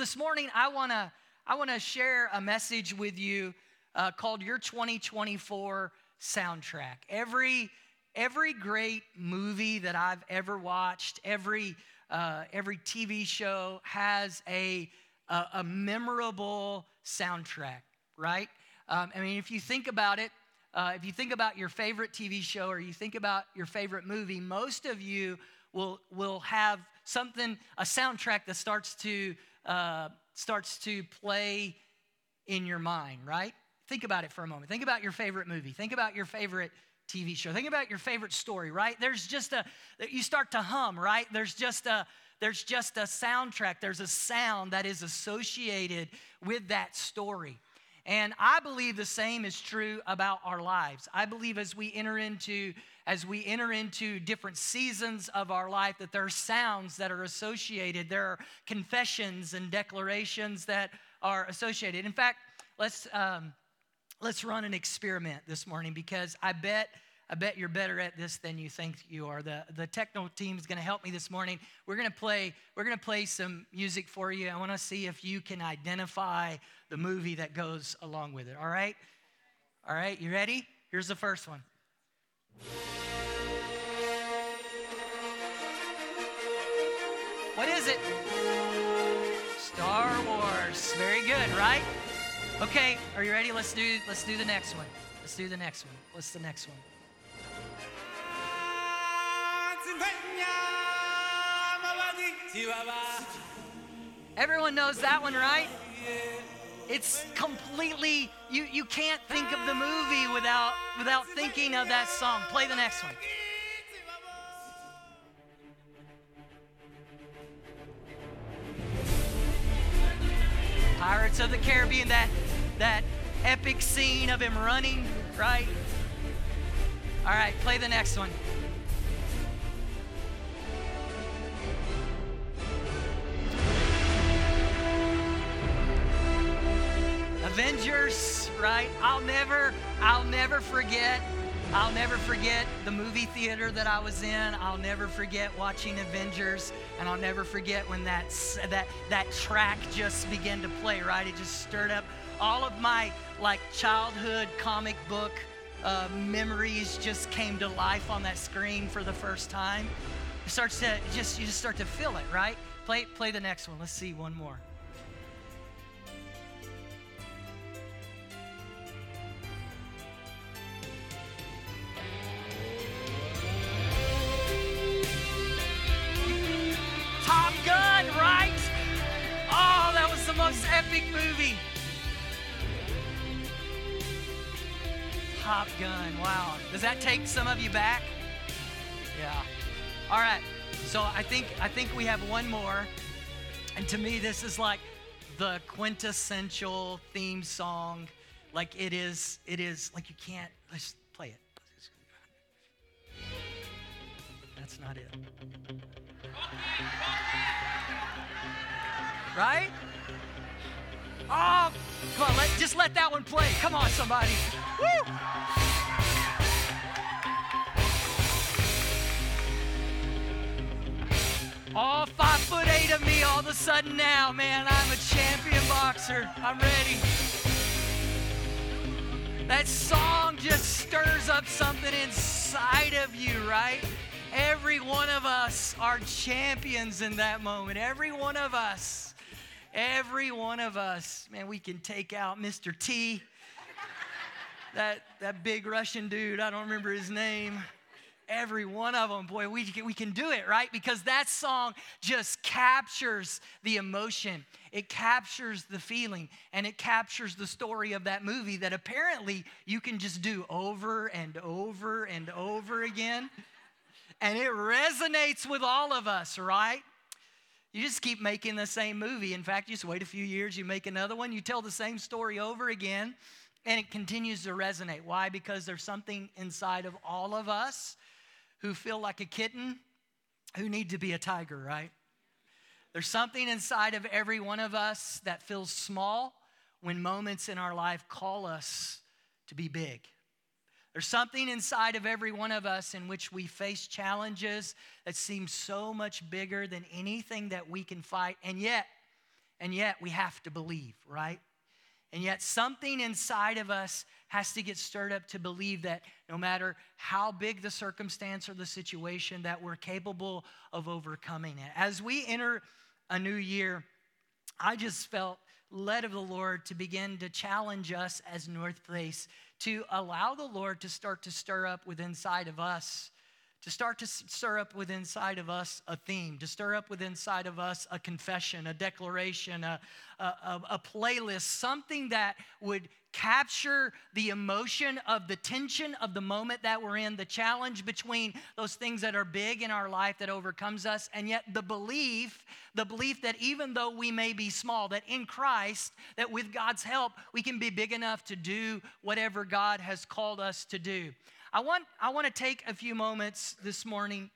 this morning I want to I want to share a message with you uh, called Your 2024 Soundtrack. Every every great movie that I've ever watched, every uh, every TV show has a a, a memorable soundtrack, right? Um, I mean, if you think about it, uh, if you think about your favorite TV show or you think about your favorite movie, most of you will will have something a soundtrack that starts to uh, starts to play in your mind, right? Think about it for a moment. Think about your favorite movie. Think about your favorite TV show. Think about your favorite story, right? There's just a you start to hum, right? There's just a there's just a soundtrack. There's a sound that is associated with that story. And I believe the same is true about our lives. I believe as we enter into as we enter into different seasons of our life that there are sounds that are associated. There are confessions and declarations that are associated. In fact, let's um, let's run an experiment this morning because I bet I bet you're better at this than you think you are. The, the techno team is going to help me this morning. We're going to play we're to play some music for you. I want to see if you can identify the movie that goes along with it. All right? All right, you ready? Here's the first one. What is it? Star Wars. Very good, right? Okay, are you ready? Let's do let's do the next one. Let's do the next one. What's the next one? Everyone knows that one, right? It's completely you you can't think of the movie without without thinking of that song. Play the next one. Pirates of the Caribbean, that that epic scene of him running, right? All right, play the next one. Avengers, right? I'll never, I'll never forget. I'll never forget the movie theater that I was in. I'll never forget watching Avengers, and I'll never forget when that that that track just began to play. Right, it just stirred up all of my like childhood comic book uh, memories just came to life on that screen for the first time. It starts to just you just start to feel it. Right, play play the next one. Let's see one more. Most epic movie. Top Gun. Wow. Does that take some of you back? Yeah. All right. So I think I think we have one more. And to me this is like the quintessential theme song. Like it is it is like you can't let's play it. That's not it. Right? Oh, come on, let, just let that one play. Come on, somebody. Woo! All five foot eight of me all of a sudden now, man, I'm a champion boxer. I'm ready. That song just stirs up something inside of you, right? Every one of us are champions in that moment. Every one of us. Every one of us, man, we can take out Mr. T, that, that big Russian dude, I don't remember his name. Every one of them, boy, we we can do it, right? Because that song just captures the emotion, it captures the feeling, and it captures the story of that movie that apparently you can just do over and over and over again. And it resonates with all of us, right? You just keep making the same movie. In fact, you just wait a few years, you make another one, you tell the same story over again, and it continues to resonate. Why? Because there's something inside of all of us who feel like a kitten who need to be a tiger, right? There's something inside of every one of us that feels small when moments in our life call us to be big. There's something inside of every one of us in which we face challenges that seem so much bigger than anything that we can fight. And yet, and yet we have to believe, right? And yet, something inside of us has to get stirred up to believe that no matter how big the circumstance or the situation, that we're capable of overcoming it. As we enter a new year, I just felt led of the Lord to begin to challenge us as North Place to allow the Lord to start to stir up within inside of us to start to stir up within inside of us a theme, to stir up within inside of us a confession, a declaration, a, a, a, playlist, something that would capture the emotion of the tension of the moment that we're in, the challenge between those things that are big in our life that overcomes us, and yet the belief, the belief that even though we may be small, that in Christ, that with God's help, we can be big enough to do whatever God has called us to do. I want, I want to take a few moments this morning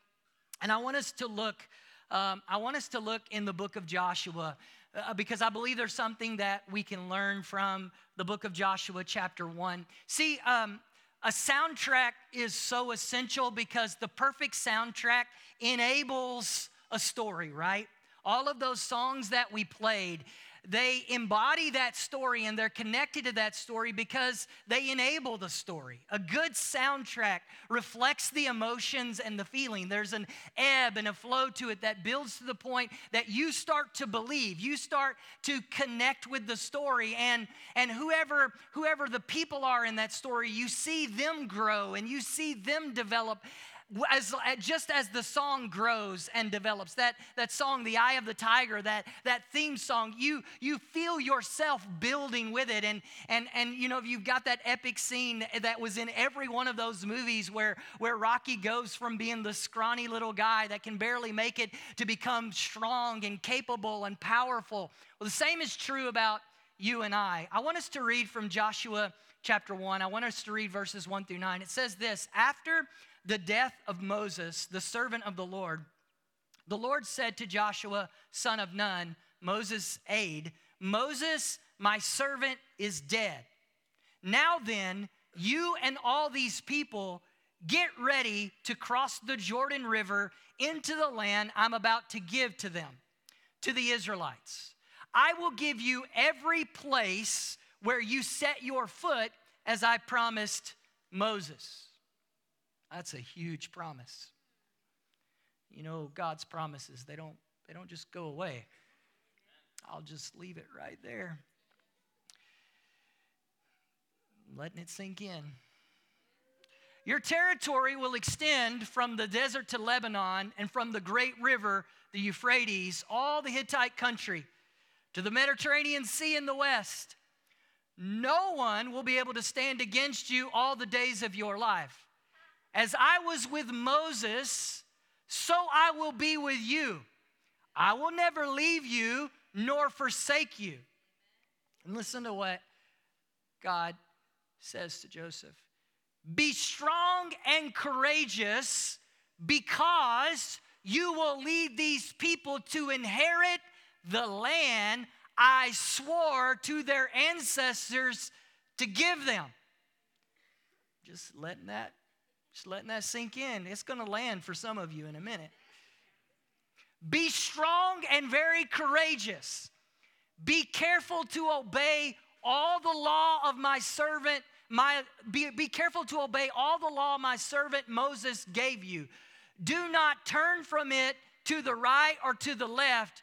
and I want us to look, um, I want us to look in the book of Joshua uh, because I believe there's something that we can learn from the book of Joshua, chapter one. See, um, a soundtrack is so essential because the perfect soundtrack enables a story, right? All of those songs that we played, they embody that story and they're connected to that story because they enable the story. A good soundtrack reflects the emotions and the feeling. There's an ebb and a flow to it that builds to the point that you start to believe, you start to connect with the story and and whoever whoever the people are in that story, you see them grow and you see them develop as, just as the song grows and develops, that, that song, The Eye of the Tiger, that, that theme song, you, you feel yourself building with it. And, and, and, you know, you've got that epic scene that was in every one of those movies where, where Rocky goes from being the scrawny little guy that can barely make it to become strong and capable and powerful. Well, the same is true about you and I. I want us to read from Joshua chapter 1. I want us to read verses 1 through 9. It says this After the death of Moses, the servant of the Lord, the Lord said to Joshua, son of Nun, Moses' aide, Moses, my servant, is dead. Now then, you and all these people get ready to cross the Jordan River into the land I'm about to give to them, to the Israelites. I will give you every place where you set your foot as I promised Moses. That's a huge promise. You know, God's promises, they don't, they don't just go away. I'll just leave it right there. Letting it sink in. Your territory will extend from the desert to Lebanon and from the great river, the Euphrates, all the Hittite country, to the Mediterranean Sea in the west. No one will be able to stand against you all the days of your life. As I was with Moses, so I will be with you. I will never leave you nor forsake you. And listen to what God says to Joseph Be strong and courageous because you will lead these people to inherit the land I swore to their ancestors to give them. Just letting that just letting that sink in. It's going to land for some of you in a minute. Be strong and very courageous. Be careful to obey all the law of my servant, my be, be careful to obey all the law my servant Moses gave you. Do not turn from it to the right or to the left,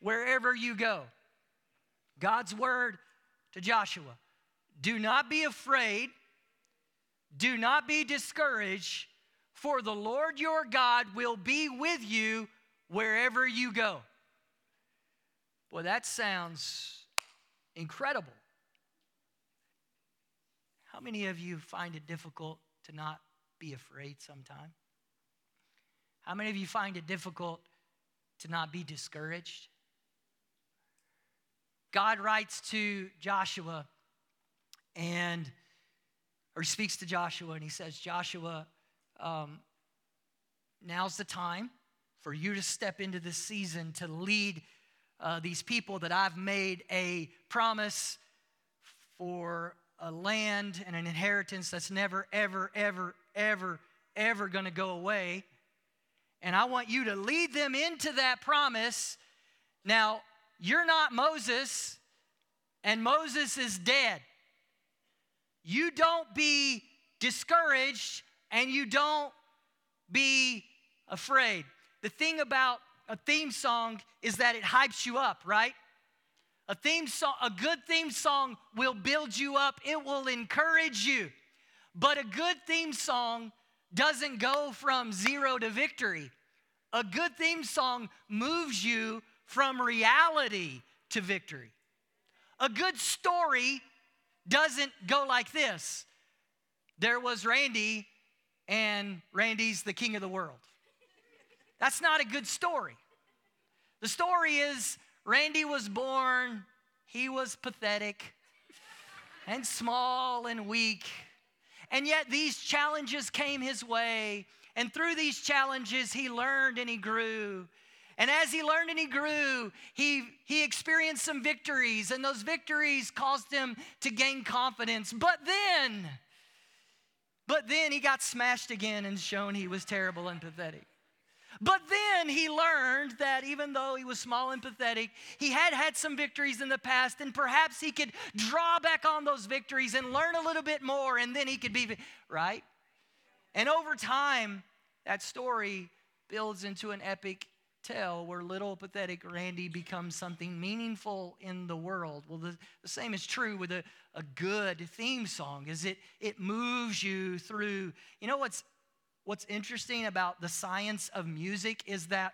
wherever you go. God's word to Joshua Do not be afraid do not be discouraged, for the Lord your God will be with you wherever you go. Well, that sounds incredible. How many of you find it difficult to not be afraid sometime? How many of you find it difficult to not be discouraged? God writes to Joshua and, or speaks to Joshua and he says, Joshua, um, now's the time for you to step into this season to lead uh, these people that I've made a promise for a land and an inheritance that's never, ever, ever, ever, ever going to go away. And I want you to lead them into that promise. Now, you're not Moses, and Moses is dead. You don't be discouraged and you don't be afraid. The thing about a theme song is that it hypes you up, right? A theme song, a good theme song will build you up, it will encourage you. But a good theme song doesn't go from zero to victory. A good theme song moves you from reality to victory. A good story doesn't go like this there was Randy, and Randy's the king of the world. That's not a good story. The story is Randy was born, he was pathetic and small and weak. And yet these challenges came his way. And through these challenges, he learned and he grew. And as he learned and he grew, he, he experienced some victories, and those victories caused him to gain confidence. But then, but then he got smashed again and shown he was terrible and pathetic. But then he learned that even though he was small and pathetic, he had had some victories in the past, and perhaps he could draw back on those victories and learn a little bit more, and then he could be, right? And over time, that story builds into an epic tell where little pathetic Randy becomes something meaningful in the world. Well, the, the same is true with a, a good theme song, is it it moves you through. You know what's what's interesting about the science of music is that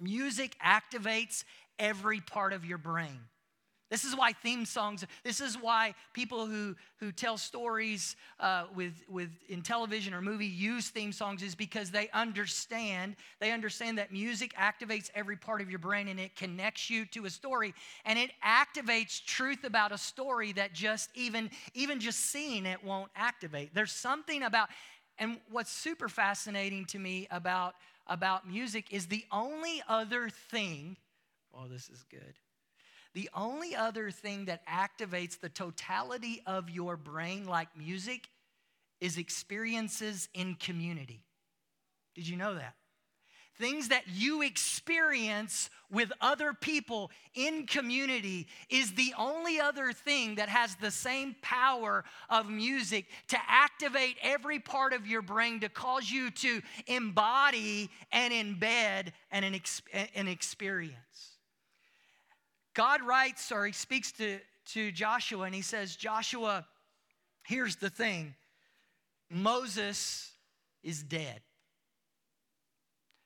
music activates every part of your brain. This is why theme songs, this is why people who, who tell stories uh, with, with, in television or movie use theme songs is because they understand, they understand that music activates every part of your brain and it connects you to a story and it activates truth about a story that just even, even just seeing it won't activate. There's something about, and what's super fascinating to me about, about music is the only other thing, oh, this is good the only other thing that activates the totality of your brain, like music, is experiences in community. Did you know that? Things that you experience with other people in community is the only other thing that has the same power of music to activate every part of your brain to cause you to embody and embed an, an experience. God writes or he speaks to, to Joshua and he says, Joshua, here's the thing Moses is dead.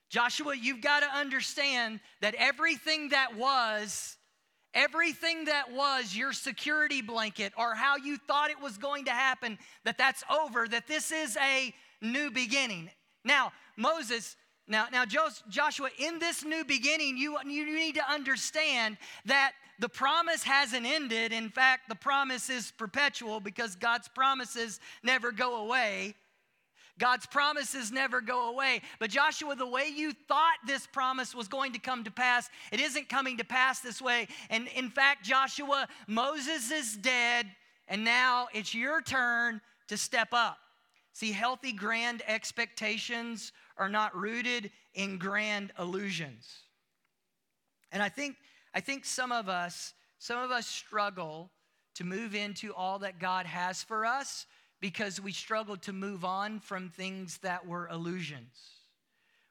Joshua, you've got to understand that everything that was, everything that was your security blanket or how you thought it was going to happen, that that's over, that this is a new beginning. Now, Moses, now, now Joshua, in this new beginning, you, you need to understand that the promise hasn't ended. In fact, the promise is perpetual because God's promises never go away. God's promises never go away. But Joshua, the way you thought this promise was going to come to pass, it isn't coming to pass this way. And in fact, Joshua, Moses is dead, and now it's your turn to step up. See, healthy, grand expectations are not rooted in grand illusions. And I think, I think some of us, some of us struggle to move into all that God has for us because we struggle to move on from things that were illusions.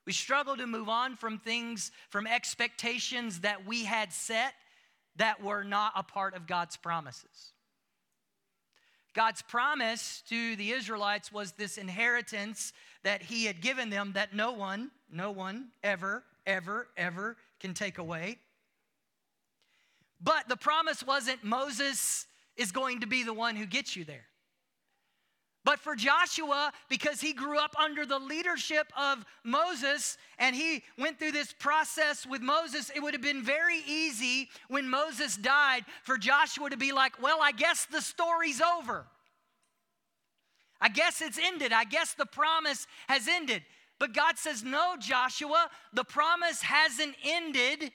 We struggle to move on from things, from expectations that we had set that were not a part of God's promises. God's promise to the Israelites was this inheritance that He had given them that no one, no one ever, ever, ever can take away. But the promise wasn't Moses is going to be the one who gets you there. But for Joshua, because he grew up under the leadership of Moses and he went through this process with Moses, it would have been very easy when Moses died for Joshua to be like, Well, I guess the story's over. I guess it's ended. I guess the promise has ended. But God says, No, Joshua, the promise hasn't ended.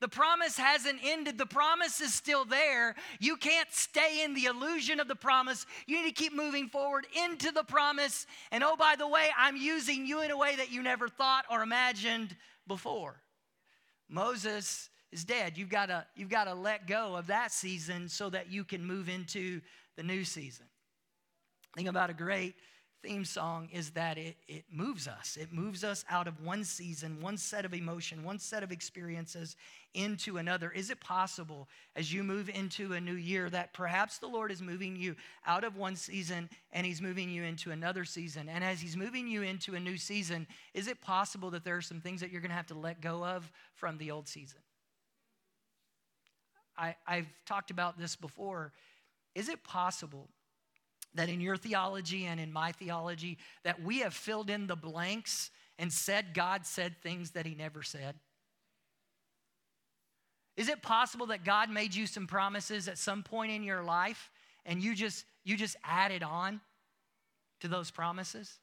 The promise hasn't ended. The promise is still there. You can't stay in the illusion of the promise. You need to keep moving forward into the promise. And oh, by the way, I'm using you in a way that you never thought or imagined before. Moses is dead. You've got to, you've got to let go of that season so that you can move into the new season. Think about a great theme song is that it, it moves us. It moves us out of one season, one set of emotion, one set of experiences into another. Is it possible as you move into a new year that perhaps the Lord is moving you out of one season and He's moving you into another season? And as He's moving you into a new season, is it possible that there are some things that you're going to have to let go of from the old season? I, I've talked about this before. Is it possible that in your theology and in my theology that we have filled in the blanks and said God said things that he never said? Is it possible that God made you some promises at some point in your life and you just you just added on to those promises?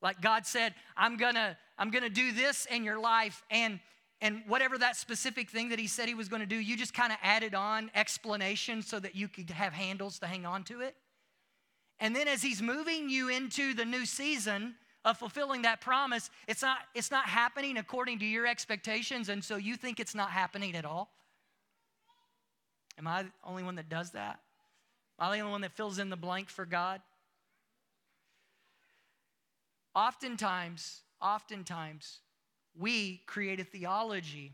Like God said, I'm going to I'm going to do this in your life and and whatever that specific thing that he said he was going to do, you just kind of added on explanation so that you could have handles to hang on to it. And then as he's moving you into the new season of fulfilling that promise, it's not, it's not happening according to your expectations, and so you think it's not happening at all. Am I the only one that does that? Am I the only one that fills in the blank for God? Oftentimes, oftentimes, we create a theology,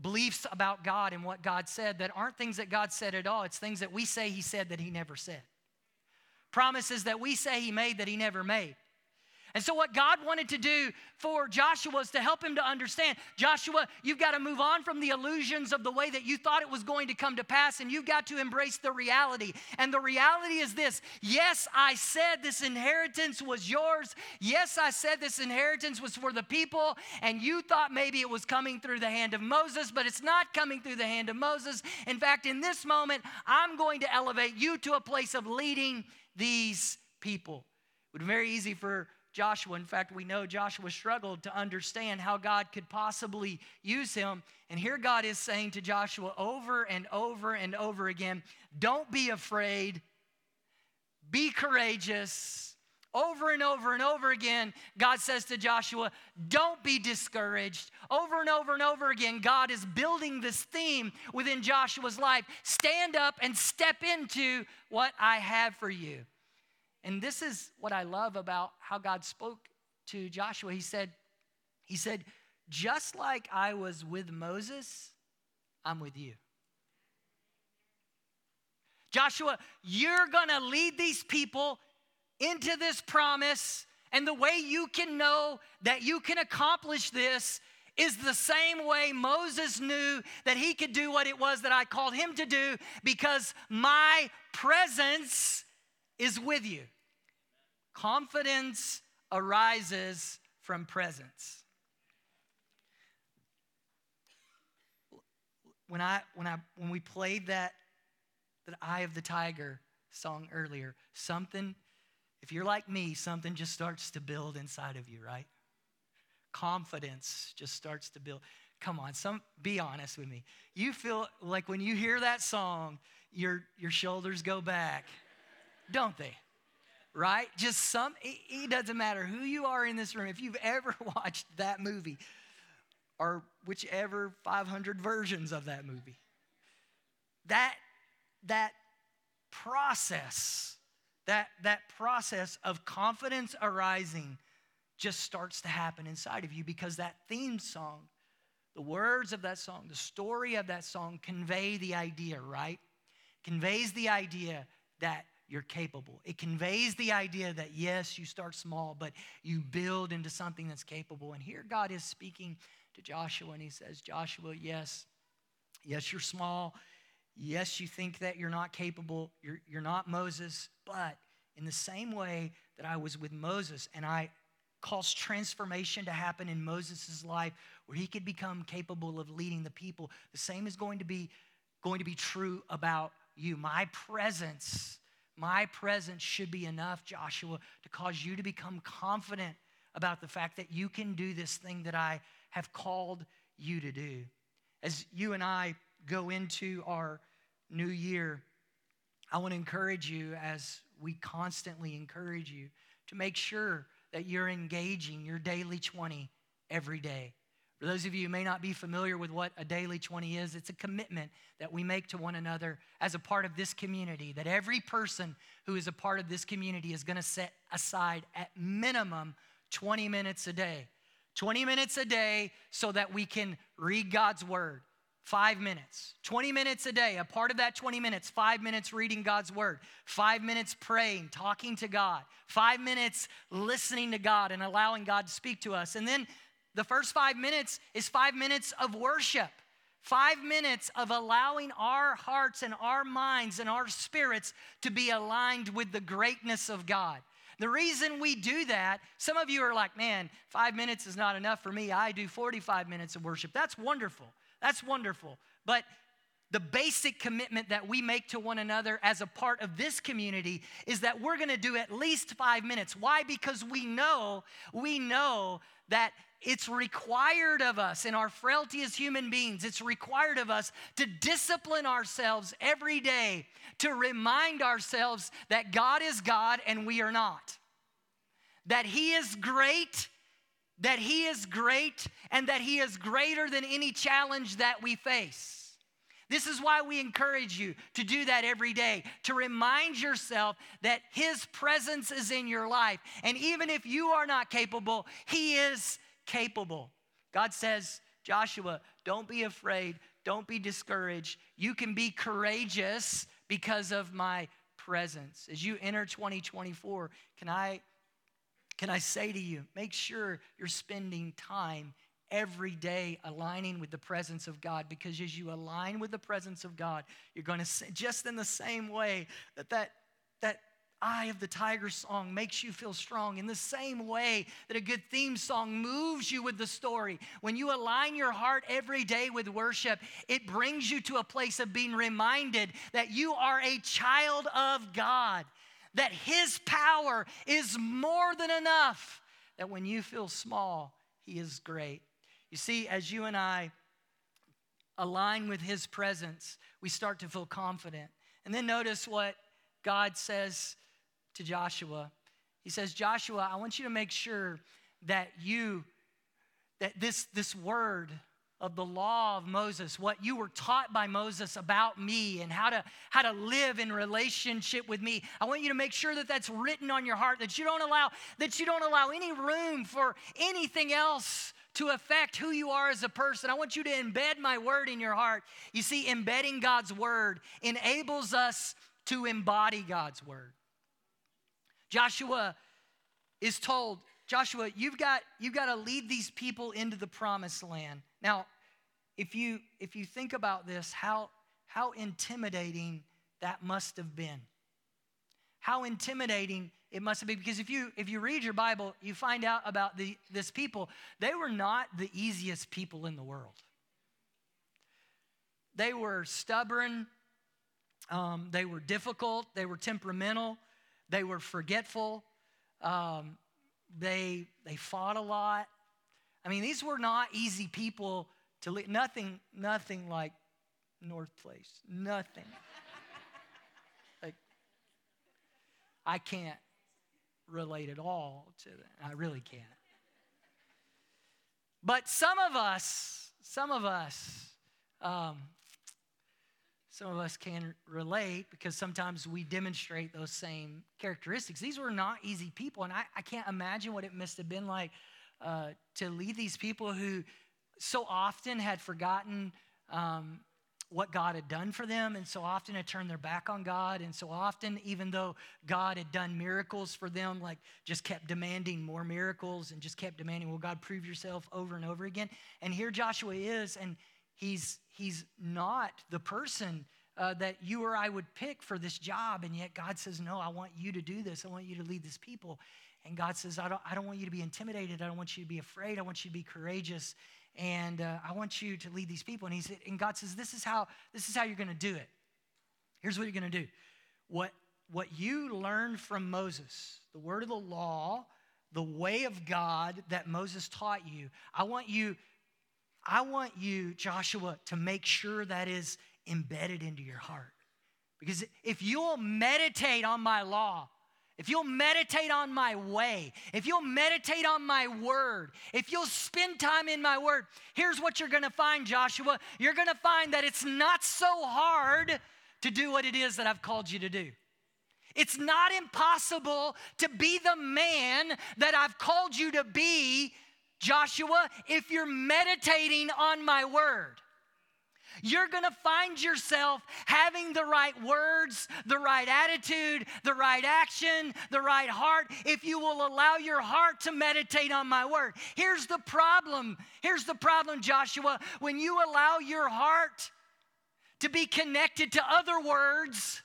beliefs about God and what God said that aren't things that God said at all. It's things that we say He said that He never said promises that we say he made that he never made. And so, what God wanted to do for Joshua was to help him to understand Joshua, you've got to move on from the illusions of the way that you thought it was going to come to pass, and you've got to embrace the reality. And the reality is this yes, I said this inheritance was yours. Yes, I said this inheritance was for the people, and you thought maybe it was coming through the hand of Moses, but it's not coming through the hand of Moses. In fact, in this moment, I'm going to elevate you to a place of leading these people. It would be very easy for Joshua. In fact, we know Joshua struggled to understand how God could possibly use him. And here God is saying to Joshua over and over and over again don't be afraid, be courageous. Over and over and over again, God says to Joshua, Don't be discouraged. Over and over and over again, God is building this theme within Joshua's life. Stand up and step into what I have for you. And this is what I love about how God spoke to Joshua. He said, He said, just like I was with Moses, I'm with you. Joshua, you're gonna lead these people into this promise. And the way you can know that you can accomplish this is the same way Moses knew that he could do what it was that I called him to do because my presence is with you. Confidence arises from presence. When I when I when we played that that Eye of the Tiger song earlier, something if you're like me, something just starts to build inside of you, right? Confidence just starts to build. Come on, some be honest with me. You feel like when you hear that song, your your shoulders go back, don't they? Right? Just some it, it doesn't matter who you are in this room. If you've ever watched that movie or whichever 500 versions of that movie, that that process that, that process of confidence arising just starts to happen inside of you because that theme song, the words of that song, the story of that song convey the idea, right? Conveys the idea that you're capable. It conveys the idea that yes, you start small, but you build into something that's capable. And here God is speaking to Joshua and he says, Joshua, yes, yes, you're small. Yes, you think that you're not capable. You're, you're not Moses, but in the same way that I was with Moses and I caused transformation to happen in Moses' life where he could become capable of leading the people. The same is going to be going to be true about you. My presence, my presence should be enough, Joshua, to cause you to become confident about the fact that you can do this thing that I have called you to do. As you and I go into our new year, I want to encourage you, as we constantly encourage you, to make sure that you're engaging your daily 20 every day. For those of you who may not be familiar with what a daily 20 is, it's a commitment that we make to one another as a part of this community, that every person who is a part of this community is going to set aside at minimum 20 minutes a day. 20 minutes a day so that we can read God's word, five minutes. 20 minutes a day, a part of that 20 minutes, five minutes reading God's word, five minutes praying, talking to God, five minutes listening to God and allowing God to speak to us. And then the first five minutes is five minutes of worship. Five minutes of allowing our hearts and our minds and our spirits to be aligned with the greatness of God. The reason we do that, some of you are like, man, five minutes is not enough for me. I do 45 minutes of worship. That's wonderful. That's wonderful. But the basic commitment that we make to one another as a part of this community is that we're going to do at least five minutes. Why? Because we know, we know that it's required of us in our frailty as human beings, it's required of us to discipline ourselves every day, to remind ourselves that God is God and we are not, that He is great that He is great and that He is greater than any challenge that we face. This is why we encourage you to do that every day, to remind yourself that His presence is in your life. And even if you are not capable, He is capable. God says, Joshua, don't be afraid, don't be discouraged. You can be courageous because of my presence. As you enter 2024, can I can I say to you, make sure you're spending time every day aligning with the presence of God because as you align with the presence of God, you're going to just in the same way that that that eye of the tiger song makes you feel strong in the same way that a good theme song moves you with the story when you align your heart every day with worship it brings you to a place of being reminded that you are a child of God that His power is more than enough, that when you feel small, He is great. You see, as you and I align with His presence, we start to feel confident. And then notice what God says to Joshua. He says, Joshua, I want you to make sure that you, that this, this word, of the law of Moses, what you were taught by Moses about me and how to, how to live in relationship with me. I want you to make sure that that's written on your heart, that you don't allow, that you don't allow any room for anything else to affect who you are as a person. I want you to embed my word in your heart. You see, embedding God's word enables us to embody God's word. Joshua is told, Joshua, you've got, you've got to lead these people into the promised land. Now, if you if you think about this, how how intimidating that must have been. How intimidating it must have been because if you if you read your Bible, you find out about the this people. They were not the easiest people in the world. They were stubborn. Um, they were difficult. They were temperamental. They were forgetful. Um, they they fought a lot. I mean, these were not easy people to live. Nothing, nothing like North Place. Nothing. like, I can't relate at all to that. I really can't. But some of us, some of us, um, some of us can relate because sometimes we demonstrate those same characteristics. These were not easy people, and I, I can't imagine what it must have been like uh, to lead these people who so often had forgotten um, what God had done for them, and so often had turned their back on God, and so often, even though God had done miracles for them, like just kept demanding more miracles and just kept demanding, well, God, prove yourself over and over again. And here Joshua is, and he's he's not the person uh, that you or I would pick for this job. And yet God says, No, I want you to do this. I want you to lead this people. And God says, I don't, I don't want you to be intimidated. I don't want you to be afraid. I want you to be courageous. And uh, I want you to lead these people. And, he said, and God says, This is how, this is how you're going to do it. Here's what you're going to do. What, what you learned from Moses, the word of the law, the way of God that Moses taught you, I want you, I want you, Joshua, to make sure that is embedded into your heart. Because if you'll meditate on my law, if you'll meditate on my way, if you'll meditate on my word, if you'll spend time in my word, here's what you're gonna find, Joshua. You're gonna find that it's not so hard to do what it is that I've called you to do. It's not impossible to be the man that I've called you to be, Joshua, if you're meditating on my word you're going to find yourself having the right words, the right attitude, the right action, the right heart if you will allow your heart to meditate on my word. Here's the problem. Here's the problem, Joshua. When you allow your heart to be connected to other words,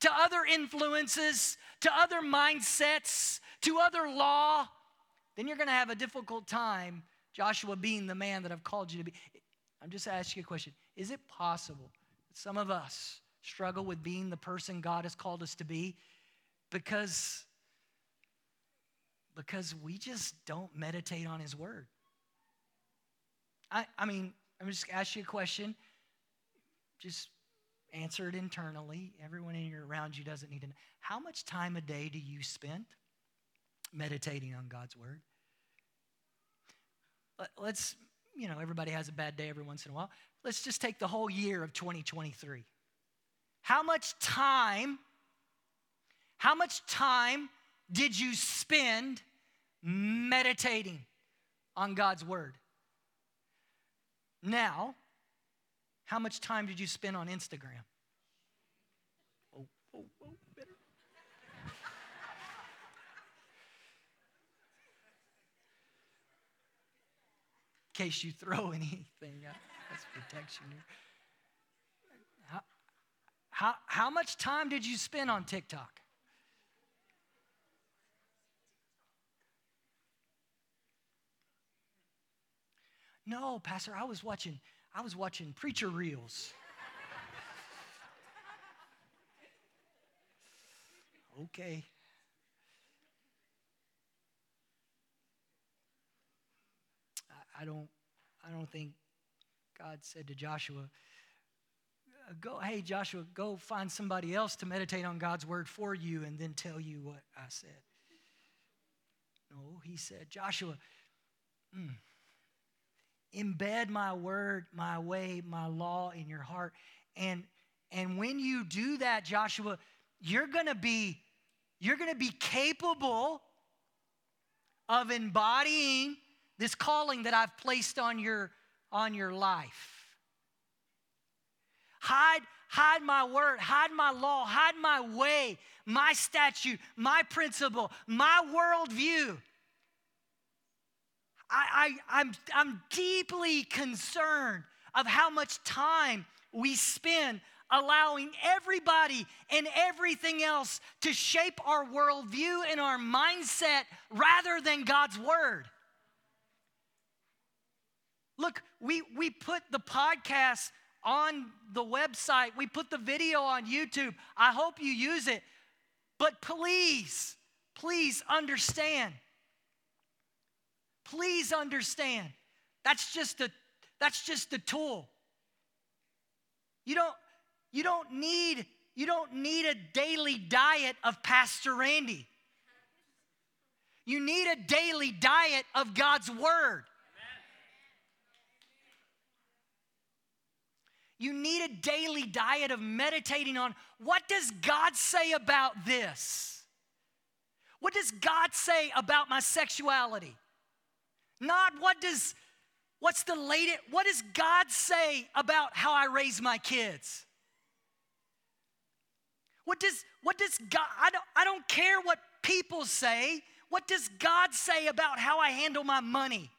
to other influences, to other mindsets, to other law, then you're going to have a difficult time, Joshua, being the man that I've called you to be. I'm just asking you a question. Is it possible that some of us struggle with being the person God has called us to be because, because we just don't meditate on His Word? I, I mean, I'm just ask you a question. Just answer it internally. Everyone in your around you doesn't need to know. How much time a day do you spend meditating on God's Word? Let's you know, everybody has a bad day every once in a while. Let's just take the whole year of 2023. How much time, how much time did you spend meditating on God's word? Now, how much time did you spend on Instagram? Oh, oh, oh, better. Case you throw anything. That's protection. How, how, how much time did you spend on TikTok? No, Pastor, I was watching, I was watching preacher reels. okay. I don't, I don't think God said to Joshua, uh, go, hey, Joshua, go find somebody else to meditate on God's word for you and then tell you what I said. No, he said, Joshua, mm, embed my word, my way, my law in your heart. And, and when you do that, Joshua, you're going to be you're going to be capable of embodying this calling that I've placed on your, on your life. Hide, hide my word, hide my law, hide my way, my statute, my principle, my worldview. I, I, I'm, I'm deeply concerned of how much time we spend allowing everybody and everything else to shape our worldview and our mindset rather than God's word. Look, we, we put the podcast on the website, we put the video on YouTube. I hope you use it. But please, please understand. Please understand. That's just a that's just a tool. You don't you don't need you don't need a daily diet of Pastor Randy. You need a daily diet of God's word. You need a daily diet of meditating on what does God say about this? What does God say about my sexuality? Not what does what's the latest what does God say about how I raise my kids? What does what does God I don't I don't care what people say. What does God say about how I handle my money?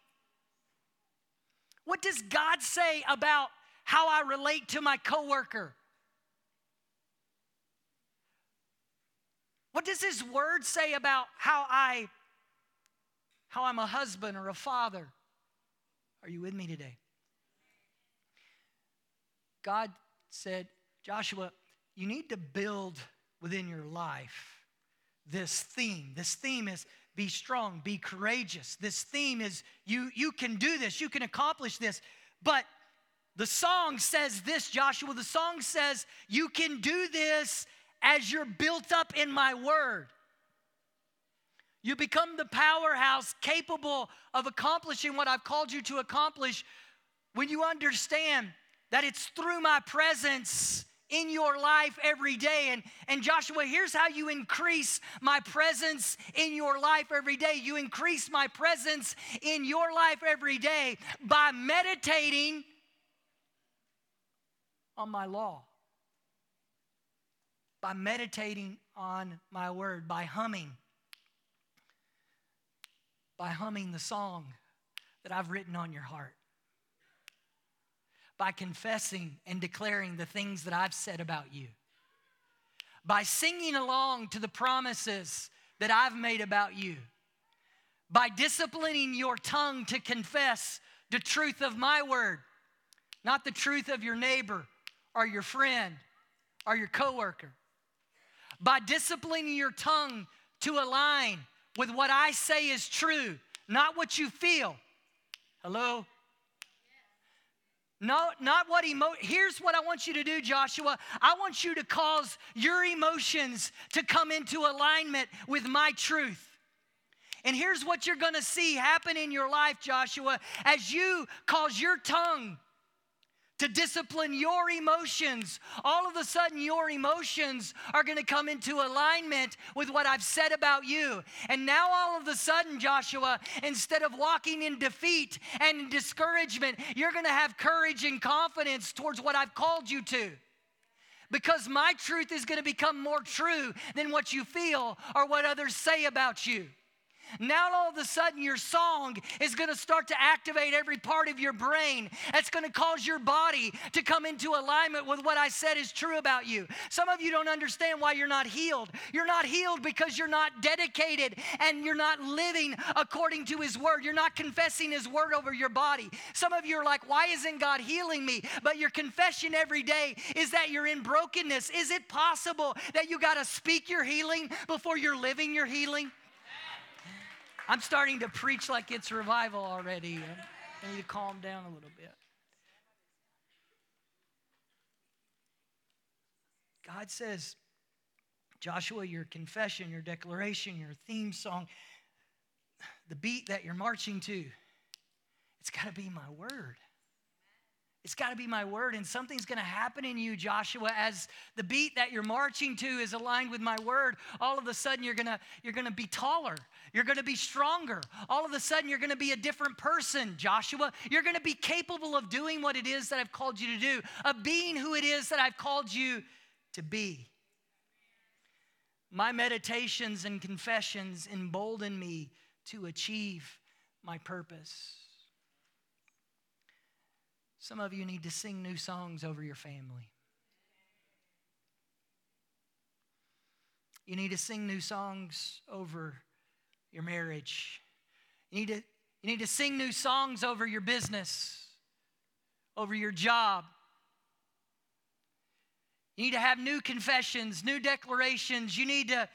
What does God say about how I relate to my coworker? What does his word say about how I how I'm a husband or a father? Are you with me today? God said, Joshua, you need to build within your life this theme. This theme is be strong, be courageous. This theme is you you can do this, you can accomplish this. But the song says this, Joshua, the song says you can do this as you're built up in my word. You become the powerhouse capable of accomplishing what I've called you to accomplish when you understand that it's through my presence in your life every day. And, and Joshua, here's how you increase my presence in your life every day. You increase my presence in your life every day by meditating on my law, by meditating on my word, by humming, by humming the song that I've written on your heart by confessing and declaring the things that I've said about you, by singing along to the promises that I've made about you, by disciplining your tongue to confess the truth of my word, not the truth of your neighbor or your friend or your coworker. By disciplining your tongue to align with what I say is true, not what you feel. Hello? No, not what emo. Here's what I want you to do, Joshua. I want you to cause your emotions to come into alignment with my truth. And here's what you're gonna see happen in your life, Joshua, as you cause your tongue to discipline your emotions, all of a sudden your emotions are going to come into alignment with what I've said about you. And now, all of a sudden, Joshua, instead of walking in defeat and discouragement, you're going to have courage and confidence towards what I've called you to. Because my truth is going to become more true than what you feel or what others say about you. Now, all of a sudden, your song is going to start to activate every part of your brain. It's going to cause your body to come into alignment with what I said is true about you. Some of you don't understand why you're not healed. You're not healed because you're not dedicated and you're not living according to His word. You're not confessing His word over your body. Some of you are like, why isn't God healing me? But your confession every day is that you're in brokenness. Is it possible that you got to speak your healing before you're living your healing? I'm starting to preach like it's revival already. I need to calm down a little bit. God says, Joshua, your confession, your declaration, your theme song, the beat that you're marching to, it's got to be my word. It's got to be my word, and something's going to happen in you, Joshua, as the beat that you're marching to is aligned with my word. All of a sudden, you're going to you're going to be taller. You're going to be stronger. All of a sudden, you're going to be a different person, Joshua. You're going to be capable of doing what it is that I've called you to do, of being who it is that I've called you to be. My meditations and confessions embolden me to achieve my purpose. Some of you need to sing new songs over your family. You need to sing new songs over your marriage. You need to, you need to sing new songs over your business, over your job. You need to have new confessions, new declarations. You need to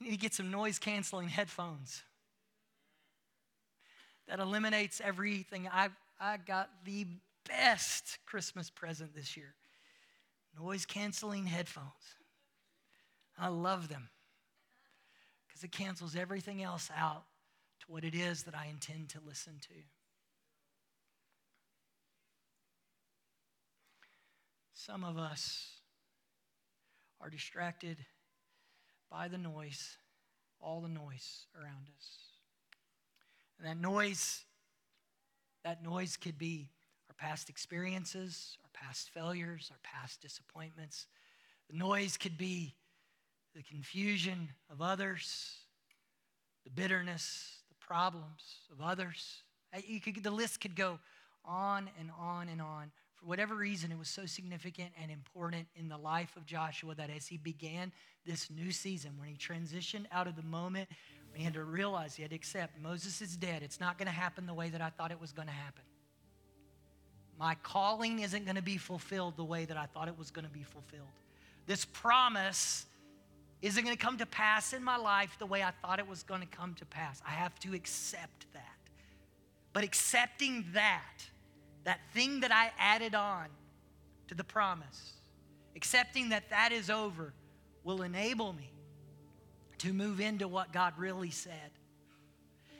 you need to get some noise canceling headphones that eliminates everything. I I got the best Christmas present this year. Noise canceling headphones. I love them because it cancels everything else out to what it is that I intend to listen to. Some of us are distracted by the noise, all the noise around us. And that noise, that noise could be our past experiences, our past failures, our past disappointments. The noise could be the confusion of others, the bitterness, the problems of others. Could, the list could go on and on and on. For whatever reason, it was so significant and important in the life of Joshua that as he began this new season, when he transitioned out of the moment, had to realize he had to accept Moses is dead, it's not going to happen the way that I thought it was going to happen. My calling isn't going to be fulfilled the way that I thought it was going to be fulfilled. This promise isn't going to come to pass in my life the way I thought it was going to come to pass. I have to accept that. But accepting that, that thing that I added on to the promise, accepting that that is over, will enable me to move into what God really said.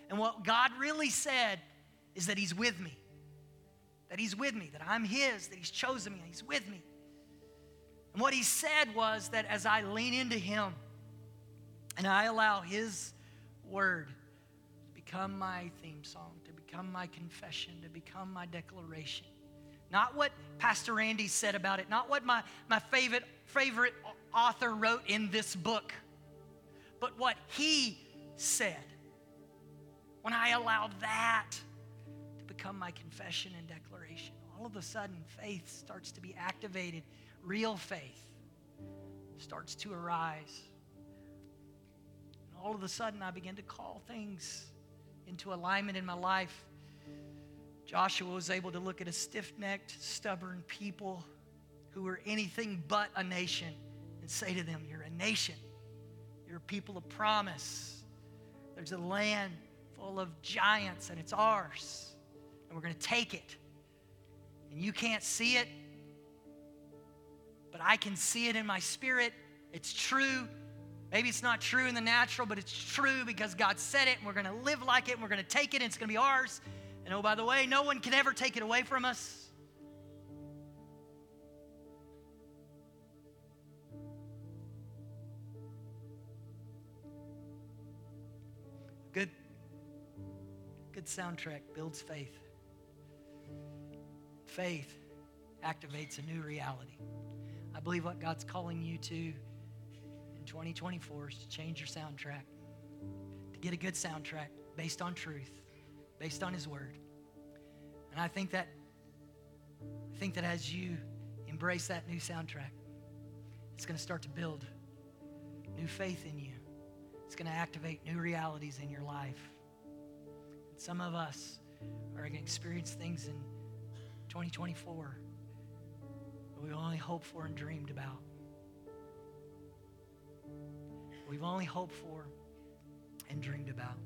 And what God really said is that He's with me, that He's with me, that I'm His, that He's chosen me, He's with me. And what He said was that as I lean into Him and I allow His word to become my theme song, to become my confession, to become my declaration, not what Pastor Randy said about it, not what my, my favorite, favorite author wrote in this book, but what he said. When I allow that to become my confession and declaration, all of a sudden faith starts to be activated. Real faith starts to arise. And all of a sudden, I begin to call things into alignment in my life Joshua was able to look at a stiff necked, stubborn people who were anything but a nation and say to them, You're a nation. You're a people of promise. There's a land full of giants, and it's ours. And we're going to take it. And you can't see it, but I can see it in my spirit. It's true. Maybe it's not true in the natural, but it's true because God said it, and we're going to live like it, and we're going to take it, and it's going to be ours. And oh, by the way, no one can ever take it away from us. Good soundtrack builds faith. Faith activates a new reality. I believe what God's calling you to in 2024 is to change your soundtrack, to get a good soundtrack based on truth based on his word. And I think that I think that as you embrace that new soundtrack, it's going to start to build new faith in you. It's going to activate new realities in your life. Some of us are going to experience things in 2024 that we only hoped for and dreamed about. We've only hoped for and dreamed about.